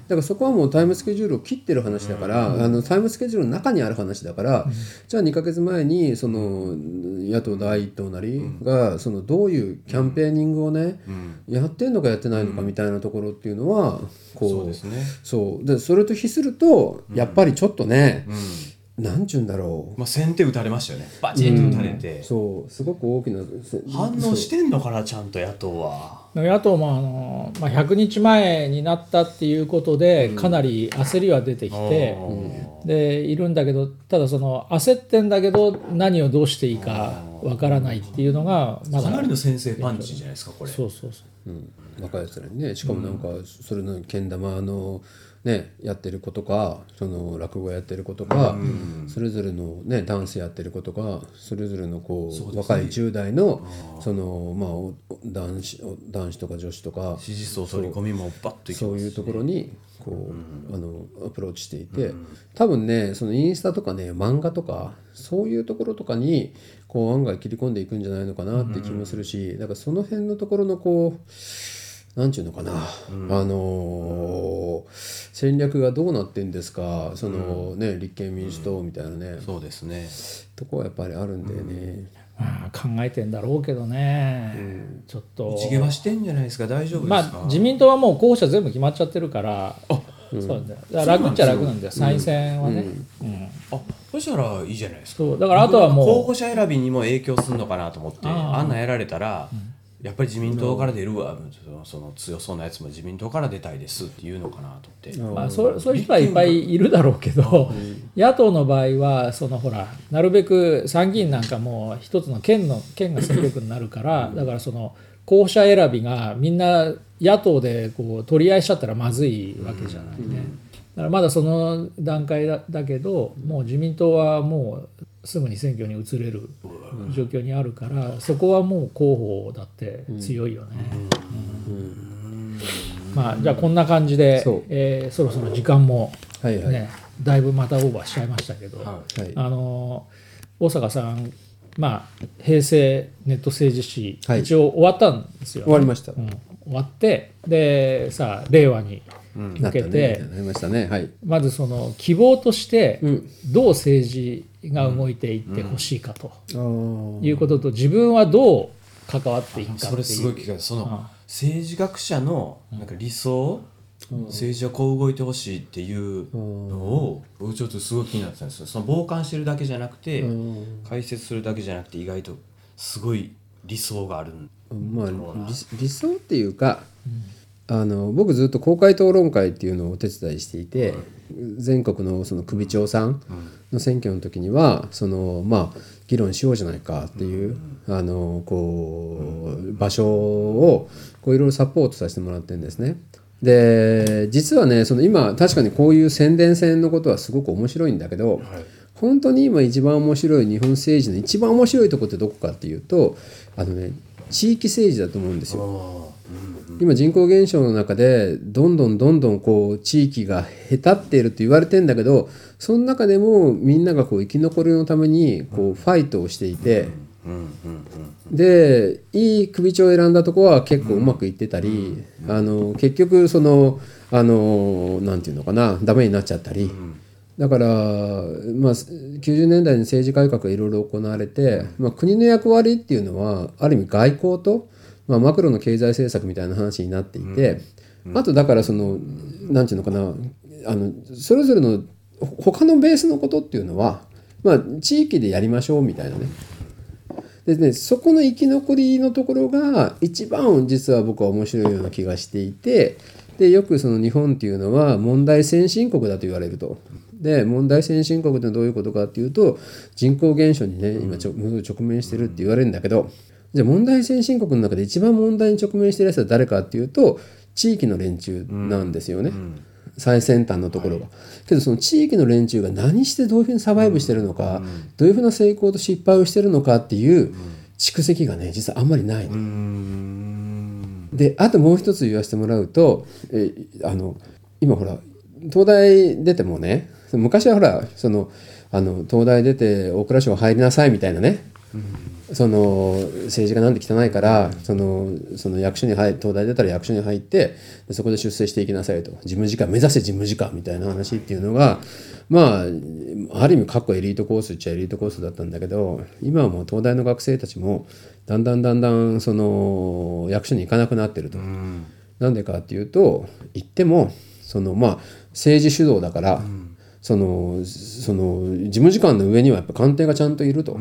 だからそこはもうタイムスケジュールを切ってる話だから、あのタイムスケジュールの中にある話だから、じゃあ2ヶ月前にその野党第一党なりがそのどういうキャンペーニングをね、やってんのかやってないのかみたいなところっていうのはこうそうですね。そう。でそれと比するとやっぱりちょっとね、なんちゅうんだろう。まあ先手打たれましたよね。バチンと打たれて。そうすごく大きなせ反応してんのかなちゃんと野党は野党もあの、まあ、100日前になったっていうことでかなり焦りは出てきて、でいるんだけどただその焦ってんだけど何をどうしていいかわからないっていうのがまだ。かなりの先制パンチじゃないですかこれ。そうそうそう。うん、若いやつらにねしかもなんかそれのけん玉のねやってる子とかその落語やってる子とか、それぞれのねダンスやってる子とかそれぞれのこう若い10代のそのまあお男子お男子とか女子とか支持層取り込みもバッといきますそういうところにこう、あのアプローチしていて、多分ねそのインスタとかね漫画とかそういうところとかにこう案外切り込んでいくんじゃないのかなって気もするし、だからその辺のところのこうなんちゅうのかな、あのー戦略がどうなってんですか。そのね、立憲民主党みたいなね、そうですね。とこはやっぱりあるんだよね。まあ考えてんだろうけどね、ちょっと。内毛はしてんじゃないですか。大丈夫ですか、まあ自民党はもう候補者全部決まっちゃってるから。そうだよだから楽っちゃ楽なんだよ。参院選はね、うん。あそしたらいいじゃないですか。そう。だからあとはもう候補者選びにも影響するのかなと思ってあんなんやられたら、やっぱり自民党から出るわ。そのその強そうなやつも自民党から出たいですっていうのかなと思って、まあ、そそういう人はいっぱいいるだろうけど、野党の場合はそのほらなるべく参議院なんかも一つの県の県が選挙区になるから、だからその候補者選びがみんな野党でこう取り合いしちゃったらまずいわけじゃないね。だからまだその段階だだけどもう自民党はもうすぐに選挙に移れる状況にあるからそこはもう候補だって強いよね。まあ、じゃあこんな感じでえーそろそろ時間も、はいはい、ねだいぶまたオーバーしちゃいましたけど、ははい。あの大坂さん、まあ、平成ネット政治史、はい。一応終わったんですよね、終わりました、うん。終わってでさあ令和に向なったねけて、ましたね。はい。まずその希望としてうん。どう政治が動いていってほしいかと。いうことと自分はどう関わっていくかっていう。それすごい聞かそのあ政治学者のなんか理想、政治はこう動いてほしいっていうのを僕ちょっとすごい気になってたんですよ。その傍観してるだけじゃなくて、解説するだけじゃなくて意外とすごい理想があるまあ理理想っていうか、あの僕ずっと公開討論会っていうのをお手伝いしていて、全国のその首長さんの選挙の時にはそのまあ議論しようじゃないかっていう、あのこう場所をこういろいろサポートさせてもらってるんですね。で実はねその今確かにこういう宣伝戦のことはすごく面白いんだけど、本当に今一番面白い日本政治の一番面白いとこってどこかっていうとあのね地域政治だと思うんですよ。今人口減少の中でどんどんどんどんこう地域がへたっていると言われてんだけどその中でもみんながこう生き残りのためにこうファイトをしていてでいい首長を選んだとこは結構うまくいってたりあの結局そのあのなんていうのかなダメになっちゃったり。だから、まあ、90年代に政治改革がいろいろ行われて、まあ、国の役割っていうのはある意味外交と、まあ、マクロの経済政策みたいな話になっていて、あとだからそのなんていうのかなあのそれぞれのほ他のベースのことっていうのは、まあ、地域でやりましょうみたいなね。でねそこの生き残りのところが一番実は僕は面白いような気がしていてでよくその日本っていうのは問題先進国だと言われると。で問題先進国ってどういうことかっていうと人口減少にね今ちょ直面してるって言われるんだけどじゃあ問題先進国の中で一番問題に直面してるやつは誰かっていうと地域の連中なんですよね。最先端のところが、けどその地域の連中が何してどういうふうにサバイブしてるのか、どういうふうな成功と失敗をしてるのかっていう蓄積がね実はあんまりないの。であともう一つ言わせてもらうとえあの今ほら東大出てもね昔はほらそのあの東大出て大蔵省入りなさいみたいなね、その政治がなんで汚いから、そのその役所に入東大出たら役所に入ってでそこで出世していきなさいと。事務次官目指せ事務次官みたいな話っていうのがまあある意味過去エリートコースっちゃエリートコースだったんだけど今はもう東大の学生たちもだんだんだんだんその役所に行かなくなってると。なんでかっていうと言ってもそのまあ政治主導だから、そのその事務次官の上にはやっぱ官邸がちゃんといると、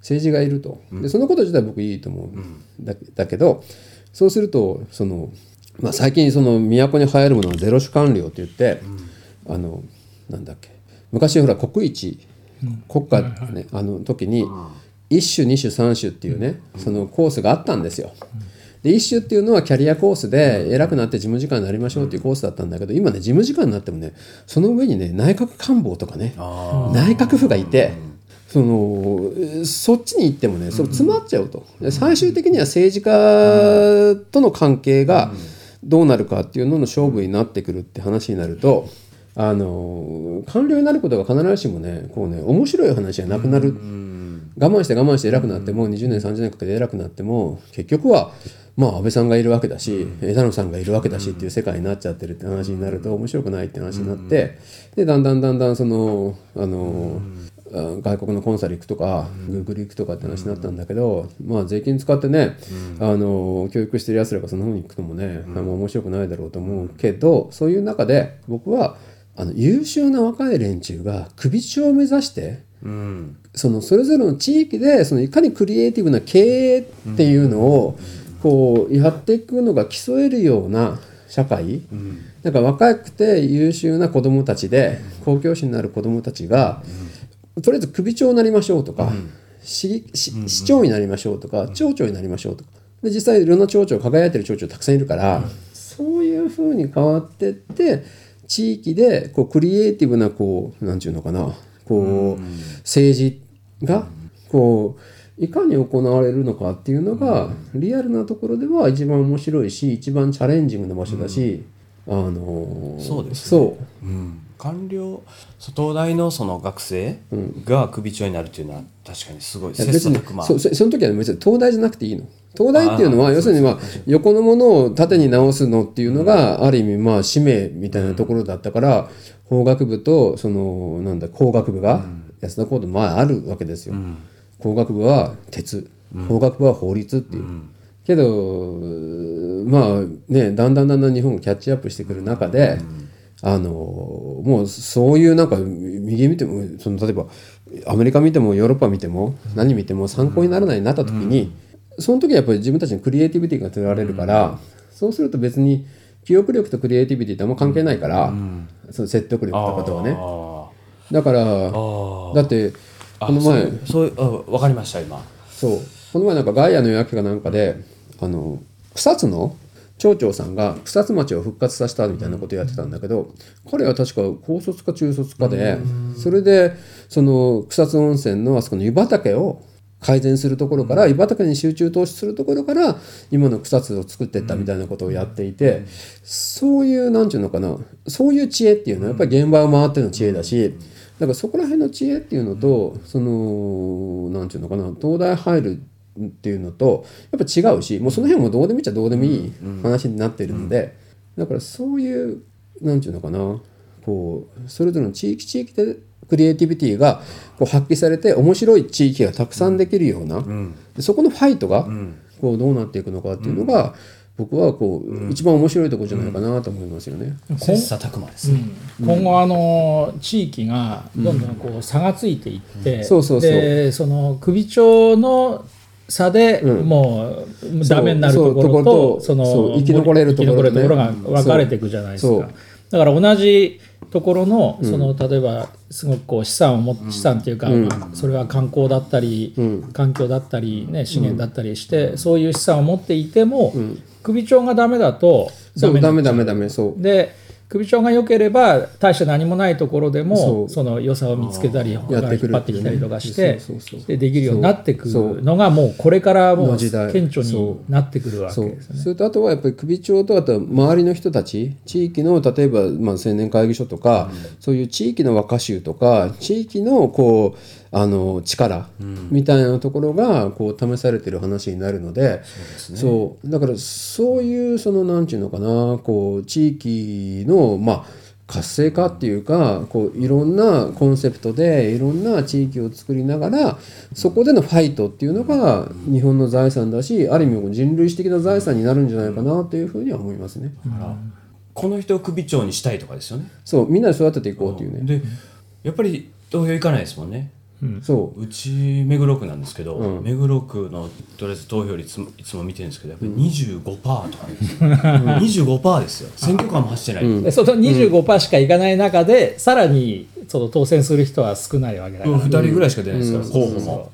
政治がいると。でそのこと自体僕いいと思う、だだけどそうするとその、まあ、最近その都に流行るものがゼロ種官僚って言って、あのなんだっけ昔ほら国一、国家ね、あの時に一種二種三種っていうねそのコースがあったんですよ。で一種っていうのはキャリアコースで偉くなって事務次官になりましょうっていうコースだったんだけど今ね事務次官になってもねその上にね内閣官房とかね内閣府がいてそのそっちに行ってもねそれ詰まっちゃうと。で最終的には政治家との関係がどうなるかっていうのの勝負になってくるって話になるとあの官僚になることが必ずしもねこうね面白い話じゃなくなる。我慢して我慢して偉くなっても20年30年かけて偉くなっても結局はまあ安倍さんがいるわけだし枝野さんがいるわけだしっていう世界になっちゃってるって話になると面白くないって話になってでだんだんだんだんそのあのあ外国のコンサル行くとかグーグル行くとかって話になったんだけどまあ税金使ってねあの教育してるやつらがそんなふうに行くのもねあんま面白くないだろうと思うけどそういう中で僕はあの優秀な若い連中が首長を目指してうん。そのそれぞれの地域でそのいかにクリエイティブな経営っていうのをこうやっていくのが競えるような社会、なんか若くて優秀な子どもたちで公教師になる子どもたちが、とりあえず首長になりましょうとか、市市市長になりましょうとか町長になりましょうとか。で実際いろんな町長輝いてる町長たくさんいるから、そういうふうに変わってって地域でこうクリエイティブなこうなんていうのかなこう、政治がこういかに行われるのかっていうのが、リアルなところでは一番面白いし一番チャレンジングな場所だし、あのーそうですそう。うん官僚東大のその学生が首長になるっていうのは確かにすごい切磋琢磨そそその時は別に東大じゃなくていいの。東大っていうのは要するにまあ横のものを縦に直すのっていうのがある意味まあ使命みたいなところだったから法学部とそのなんだ工学部が安田講堂まああるわけですよ。工学部は鉄。法学部は法律っていう。けどまあねだんだんだんだん日本がキャッチアップしてくる中であのもうそういうなんか右見てもその例えばアメリカ見てもヨーロッパ見ても何見ても参考にならないなった時に、その時はやっぱり自分たちのクリエイティビティが取られるから、そうすると別に記憶力とクリエイティビティってあんま関係ないから、その説得力とかとはね。あだからー。だってあこの前そうそういうあ分かりました今。そう。この前なんかガイアの夜明けかなんかであの草津の町長さんが草津町を復活させたみたいなことをやってたんだけど彼は確か高卒か中卒かでそれでその草津温泉のあそこの湯畑を改善するところから湯畑に集中投資するところから今の草津を作っていったみたいなことをやっていてそういうなんていうのかなそういう知恵っていうのはやっぱり現場を回っての知恵だしだからそこら辺の知恵っていうのとそのなんていうのかな東大入るっていうのとやっぱ違うしもうその辺もどうでもいいっちゃどうでもいい話になってるのでだからそういうなんていうのかなこうそれぞれの地域地域でクリエイティビティがこう発揮されて面白い地域がたくさんできるような、でそこのファイトがこうどうなっていくのかっていうのが、僕はこう、一番面白いところじゃないかなと思いますよね。切磋琢磨ですね、今後あの地域がどんどんこう差がついていって、そうそうそう。でその首長の差でもうダメになるところとその生き残れるところが分かれていくじゃないですか。だから同じところのその例えばすごくこう資産を持っ資産っていうか、まあそれは観光だったり、環境だったり、ね、資源だったりして、そういう資産を持っていても、首長がダメだとダメダメダメダメそう。で首長が良ければ大して何もないところでそもう。その良さを見つけたり引っ張ってきたりとかしやてでできるようになってくるのがもうこれからもう顕著になってくるわけですね。それとあとはやっぱり首長とあとは周りの人たち地域の例えば、まあ、青年会議所とか、そういう地域の和歌集とか地域のこうあの力みたいなところがこう試されてる話になるのでそうだからそういうそのなんていうのかなこう地域のまあ活性化っていうかこういろんなコンセプトでいろんな地域を作りながらそこでのファイトっていうのが日本の財産だしある意味人類史的な財産になるんじゃないかなというふうには思いますね。この人を首長にしたいとかですよね。そうみんなで育てていこうっていうね。でやっぱり投票行かないですもんねそう。うち目黒区なんですけど、目黒区のとりあえず投票率いつも見てるんですけどやっぱり25%とかですよ、25%ですよ。選挙カーも走ってない、でその25%しかいかない中で、さらにその当選する人は少ないわけだから、2人ぐらいしか出ないですから、候補も。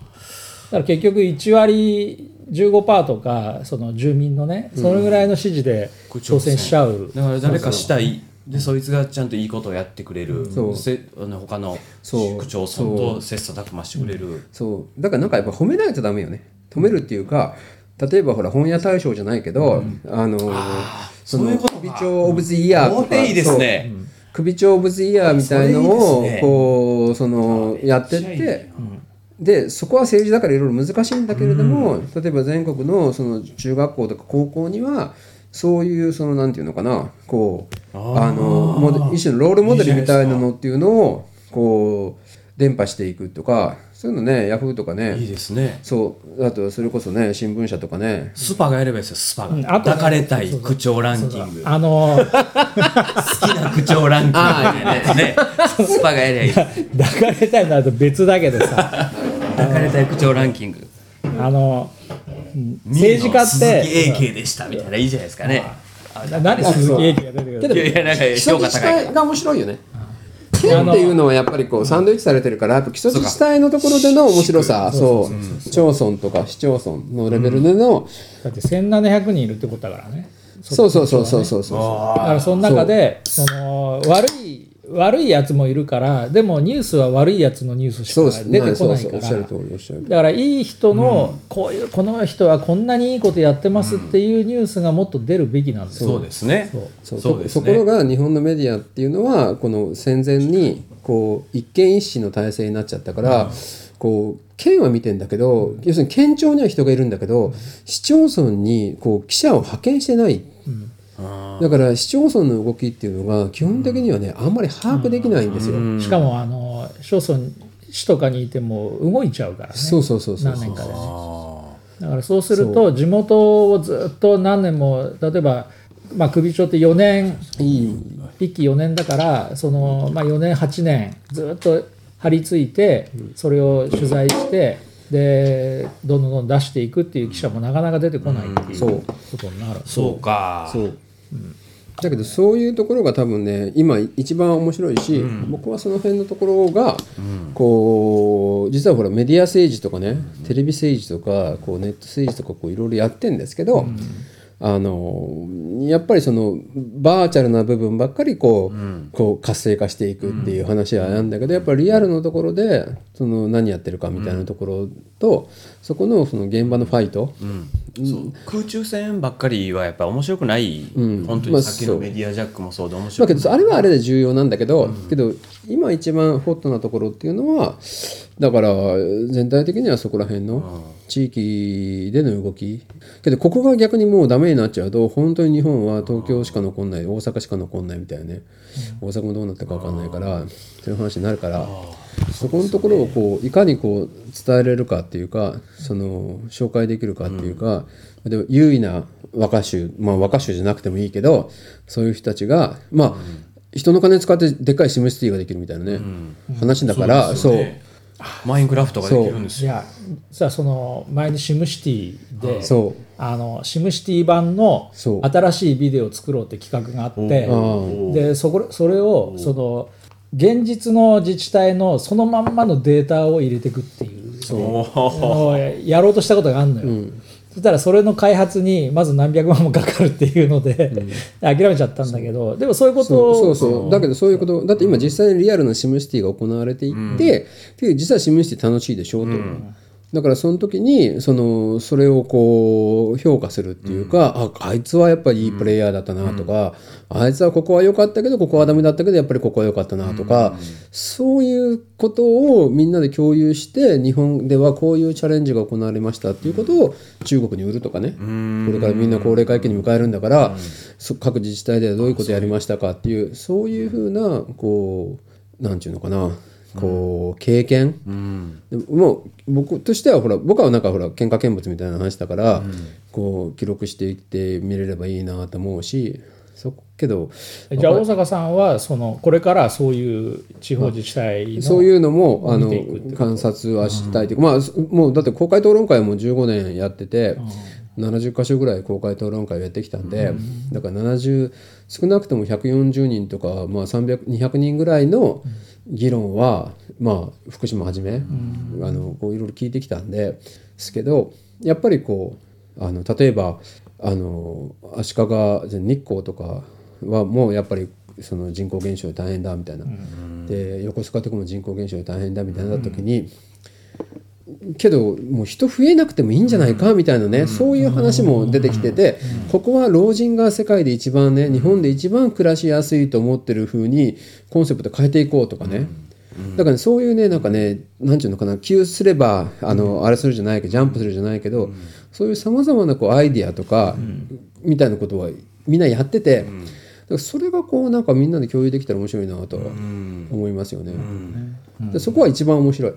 だから結局1割15%とかその住民のねそのぐらいの支持で当選しちゃう、だから誰かしたいでそいつがちゃんといいことをやってくれる、そう。せあの他の区長さんと切磋琢磨してくれる、そう。だからなんかやっぱ褒めないとダメよね。褒めるっていうか例えばほら本屋大賞じゃないけど、あのそのそういうことか。首長オブズイヤーとか。これいいですね。首長オブズイヤーみたいのをこうそのやってってでそこは政治だからいろいろ難しいんだけれども、例えば全国のその中学校とか高校にはそういうそのなんていうのかな。こうあの一種のロールモデルみたいなのっていうのをこう伝播していくとかそういうのねヤフーとかね。いいですね。そうあとそれこそね新聞社とかね。スパがやればいいですよスパが、うんあ抱かれたい口調ランキング。あの好きな口調ランキングみたいなやつねスパがやりゃいい。抱かれたいのと別だけどさ。抱かれたい口調ランキング。あのうん政治家っ鈴て木英慶でしたみたいないいじゃないですかね。な何鈴木英慶が出てくるけどいやなんか基礎評価高い。から自治体が面白いよね。県っていうのはやっぱりこうサンドイッチされてるから基礎自治体のところでの面白さそう。町村とか市町村のレベルでのだって1700人いるってことだからね。そうそうそうそうそうそう。だからその中でその悪い悪いやつもいるからでもニュースは悪いやつのニュースしそうです。か出てこそうないかそうおっしゃるら通りおっしゃる通り。だからいい人のこういうこの人はこんなにいいことやってますっていうニュースがもっと出るべきなんですよ。そうですね。そう。そう。ですね。ところが日本のメディアっていうのはこの戦前にこう一見一首の体制になっちゃったから、こう県は見てんだけど要するに県庁には人がいるんだけど市町村にこう記者を派遣してない。だから市町村の動きっていうのが基本的にはねあんまり把握できないんですよ。しかもあの市町村市とかにいても動いちゃうからね。そうそうそうそう何年かでね。だからそうすると地元をずっと何年も例えば、まあ、首長って4年いい。1期4年だからその、まあ、4年8年ずっと張り付いてそれを取材してでどんどん出していくっていう記者もなかなか出てこないっていうそう。ことになる。そうか。そう、だけどそういうところが多分ね今一番面白いし、僕はその辺のところが、こう実はほらメディア政治とかね、テレビ政治とかこうネット政治とかこういろいろやってんですけど、あのやっぱりそのバーチャルな部分ばっかりこう,、こう活性化していくっていう話はあるんだけど、やっぱりリアルのところでその何やってるかみたいなところと、そこのその現場のファイト、空中戦ばっかりはやっぱ面白くない、本当まあにさっきのメディアジャックもそうで面ま白くない、あけどあれはあれで重要なんだけど、けど今一番ホットなところっていうのはだから全体的にはそこら辺の地域での動き。けどここが逆にもうダメになっちゃうと本当に日本は東京しか残んない大阪しか残んないみたいなね、大阪もどうなったか分かんないからそういう話になるからそこのところをこういかにこう伝えれるかっていうかその紹介できるかっていうか、でも優位な若衆まあ若衆じゃなくてもいいけどそういう人たちがまあ、人の金使ってでっかいシムシティができるみたいなね、話だからそう,、マインクラフトができるんですよ。その前にシムシティであのシムシティ版の新しいビデオを作ろうって企画があっておでそこそれをその現実の自治体のそのまんまのデータを入れていくっていう。のをやろうとしたことがあるのよ。そしたらそれの開発にまず何百万もかかるっていうので、諦めちゃったんだけどでもそういうことそうそうだけどそういうことだって今実際にリアルなシムシティが行われていって、で実はシムシティ楽しいでしょうと、だからその時にそのそれをこう評価するっていうか、ああいつはやっぱりいいプレイヤーだったなとか、あいつはここは良かったけどここはダメだったけどやっぱりここは良かったなとか、そういうことをみんなで共有して日本ではこういうチャレンジが行われましたっていうことを中国に売るとかね、これからみんな高齢化期に迎えるんだから、そ各自治体ではどういうことやりましたかっていうそういうふうなこうなんていうのかなこう経験、でももう僕としてはほら僕はなんかほら喧嘩見物みたいな話だから、こう記録していって見れればいいなと思うしそけどじゃあ大阪さんはそのこれからそういう地方自治体のそういうのもあの観察はしたいというか、まあもうだって公開討論会も15年やってて、70箇所ぐらい公開討論会をやってきたんで、だから70少なくとも140人とか、まあ、300200人ぐらいの議論は、まあ、福島はじめ、あのこういろいろ聞いてきたんですけどやっぱりこうあの例えばあの足利日光とかはもうやっぱりその人口減少で大変だみたいな、で横須賀とかも人口減少で大変だみたいな時に、けどもう人増えなくてもいいんじゃないかみたいなね、そういう話も出てきてて、ここは老人が世界で一番ね日本で一番暮らしやすいと思ってる風にコンセプト変えていこうとかね、だからね、そういうねなんかねなんていうのかな急すればあの、あれするじゃないけどジャンプするじゃないけど、そういうさまざまなこうアイディアとか、みたいなことはみんなやってて、からそれがこうなんかみんなで共有できたら面白いなとは思いますよね。でそこは一番面白い、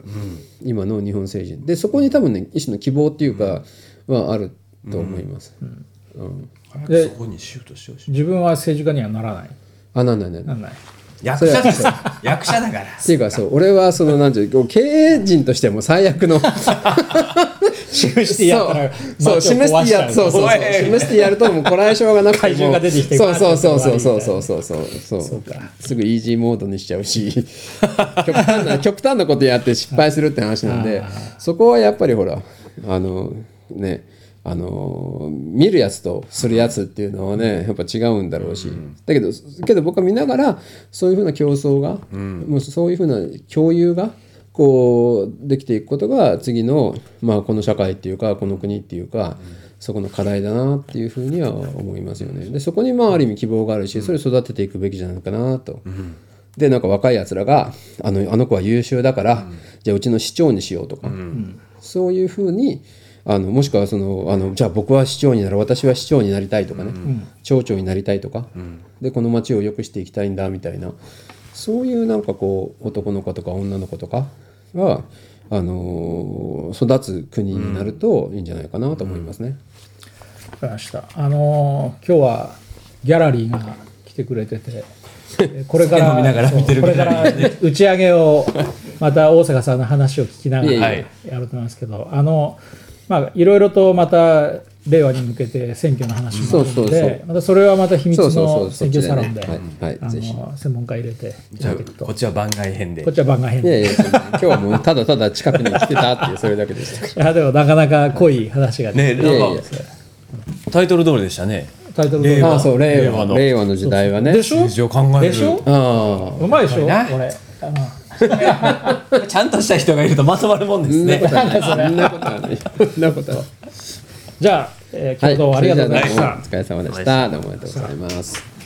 今の日本政治。でそこに多分ね一種の希望っていうかはあると思います。うん。でそこにシュートしてほし。い自分は政治家にはならない。あなんないなんない。なんない。役者です。役者だから。っていうかそう俺はそのなんていうこう経営陣としても最悪の [laughs] シムシティやったらそう、シムスティや、そうそうそう、おい。シムスティやるともうこらえ性がなくて怪獣が出てきてそうそうそうそうそうそうそう。そう。そうすぐイージーモードにしちゃうし。極端な [laughs] 極端なことやって失敗するって話なんでそこはやっぱりほらあのねあの見るやつとするやつっていうのはねやっぱ違うんだろうし、だけどけど僕は見ながらそういうふうな競争が、もうそういうふうな共有がこうできていくことが次の、まあ、この社会っていうかこの国っていうか、そこの課題だなっていうふうには思いますよね。でそこにまあある意味希望があるしそれを育てていくべきじゃないかなと。でなんか若いやつらがあのあの子は優秀だから、じゃあうちの市長にしようとか、そういうふうにあのもしくはそのあのじゃあ僕は市長になる私は市長になりたいとかね、町長になりたいとか、でこの町を良くしていきたいんだみたいなそういうなんかこう男の子とか女の子とかが、あのー育つ国になるといいんじゃないかなと思いますね。わかりました。あのー今日はギャラリーが来てくれててえ [laughs] これから酒飲みながら見てるそうこれから打ち上げをまた大阪さんの話を聞きながらやえると思いますけどあのまあいろいろとまた令和に向けて選挙の話もあるのそうそうそう。でまたそれはまた秘密のう選挙サロンで専門家入れていじゃあこっちは番外編で。こっちは番外編で。いやいや今日はもうただただ近くに来てたっていうそれだけでした。いやでもなかなか濃い話がねなんかタイトル通りでしたね。タイトル令和。ああそう令和。の。令和の時代はね。でしょ？数字を考える。でしょ？うまいでしょ？うまいな。俺あの [laughs] ちゃんとした人がいるとまとまるもんですねそんなことはない。そんなこと。じゃあ、えー今日どうもありがとうございました。お疲れ様でした。どうもありがとうございます。